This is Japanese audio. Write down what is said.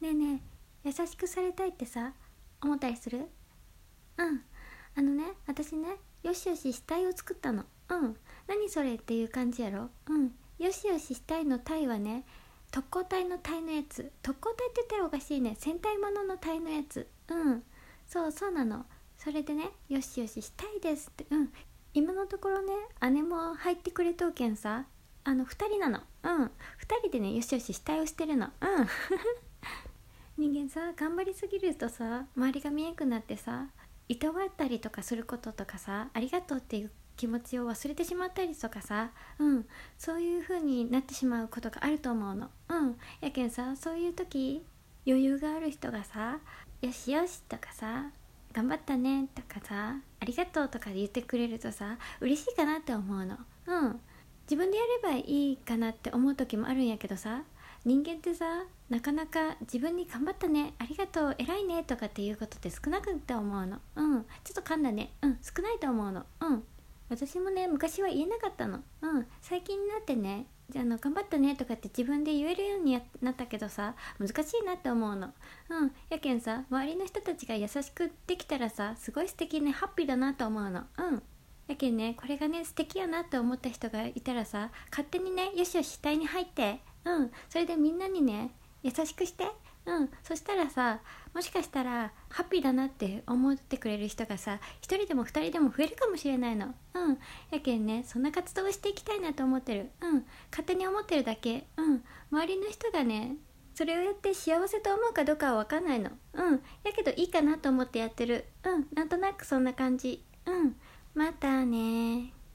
ねえねえ優しくされたいってさ思ったりする？うん。あのね私ねよしよし死体を作ったの。うん。何それっていう感じやろ？うん。よしよし死体の体はね特攻隊の隊のやつ。特攻隊って言ったらおかしいね。戦隊ものの隊のやつ。うん。そうそうなの。それでねよしよししたいですって。うん。今のところね姉も入ってくれとうけんさ。あの2人なの。うん。2人でねよしよし死体をしてるの。うん。人間さ頑張りすぎるとさ周りが見えんくなってさいたわったりとかすることとかさありがとうっていう気持ちを忘れてしまったりとかさうんそういう風になってしまうことがあると思うの。うんやけんさそういう時余裕がある人がさ「よしよし」とかさ「頑張ったね」とかさ「ありがとう」とか言ってくれるとさ嬉しいかなって思うの。うん自分でやればいいかなって思う時もあるんやけどさ人間ってさなかなか自分に頑張ったねありがとう偉いねとかっていうことって少なくって思うの。うん。ちょっと噛んだね。うん。少ないと思うの。うん。私もね昔は言えなかったの。うん。最近になってねじゃあの頑張ったねとかって自分で言えるようになったけどさ難しいなって思うの。うん。やけんさ周りの人たちが優しくできたらさすごい素敵ねハッピーだなと思うの。うん。やけんねこれがね素敵やなって思った人がいたらさ勝手にねよしよし死体に入ってうんそれでみんなにね優しくしてうんそしたらさもしかしたらハッピーだなって思ってくれる人がさ1人でも2人でも増えるかもしれないの。うんやけんねそんな活動をしていきたいなと思ってる。うん勝手に思ってるだけ。うん周りの人がねそれをやって幸せと思うかどうかは分かんないの。うんやけどいいかなと思ってやってる。うんなんとなくそんな感じ。うんまたね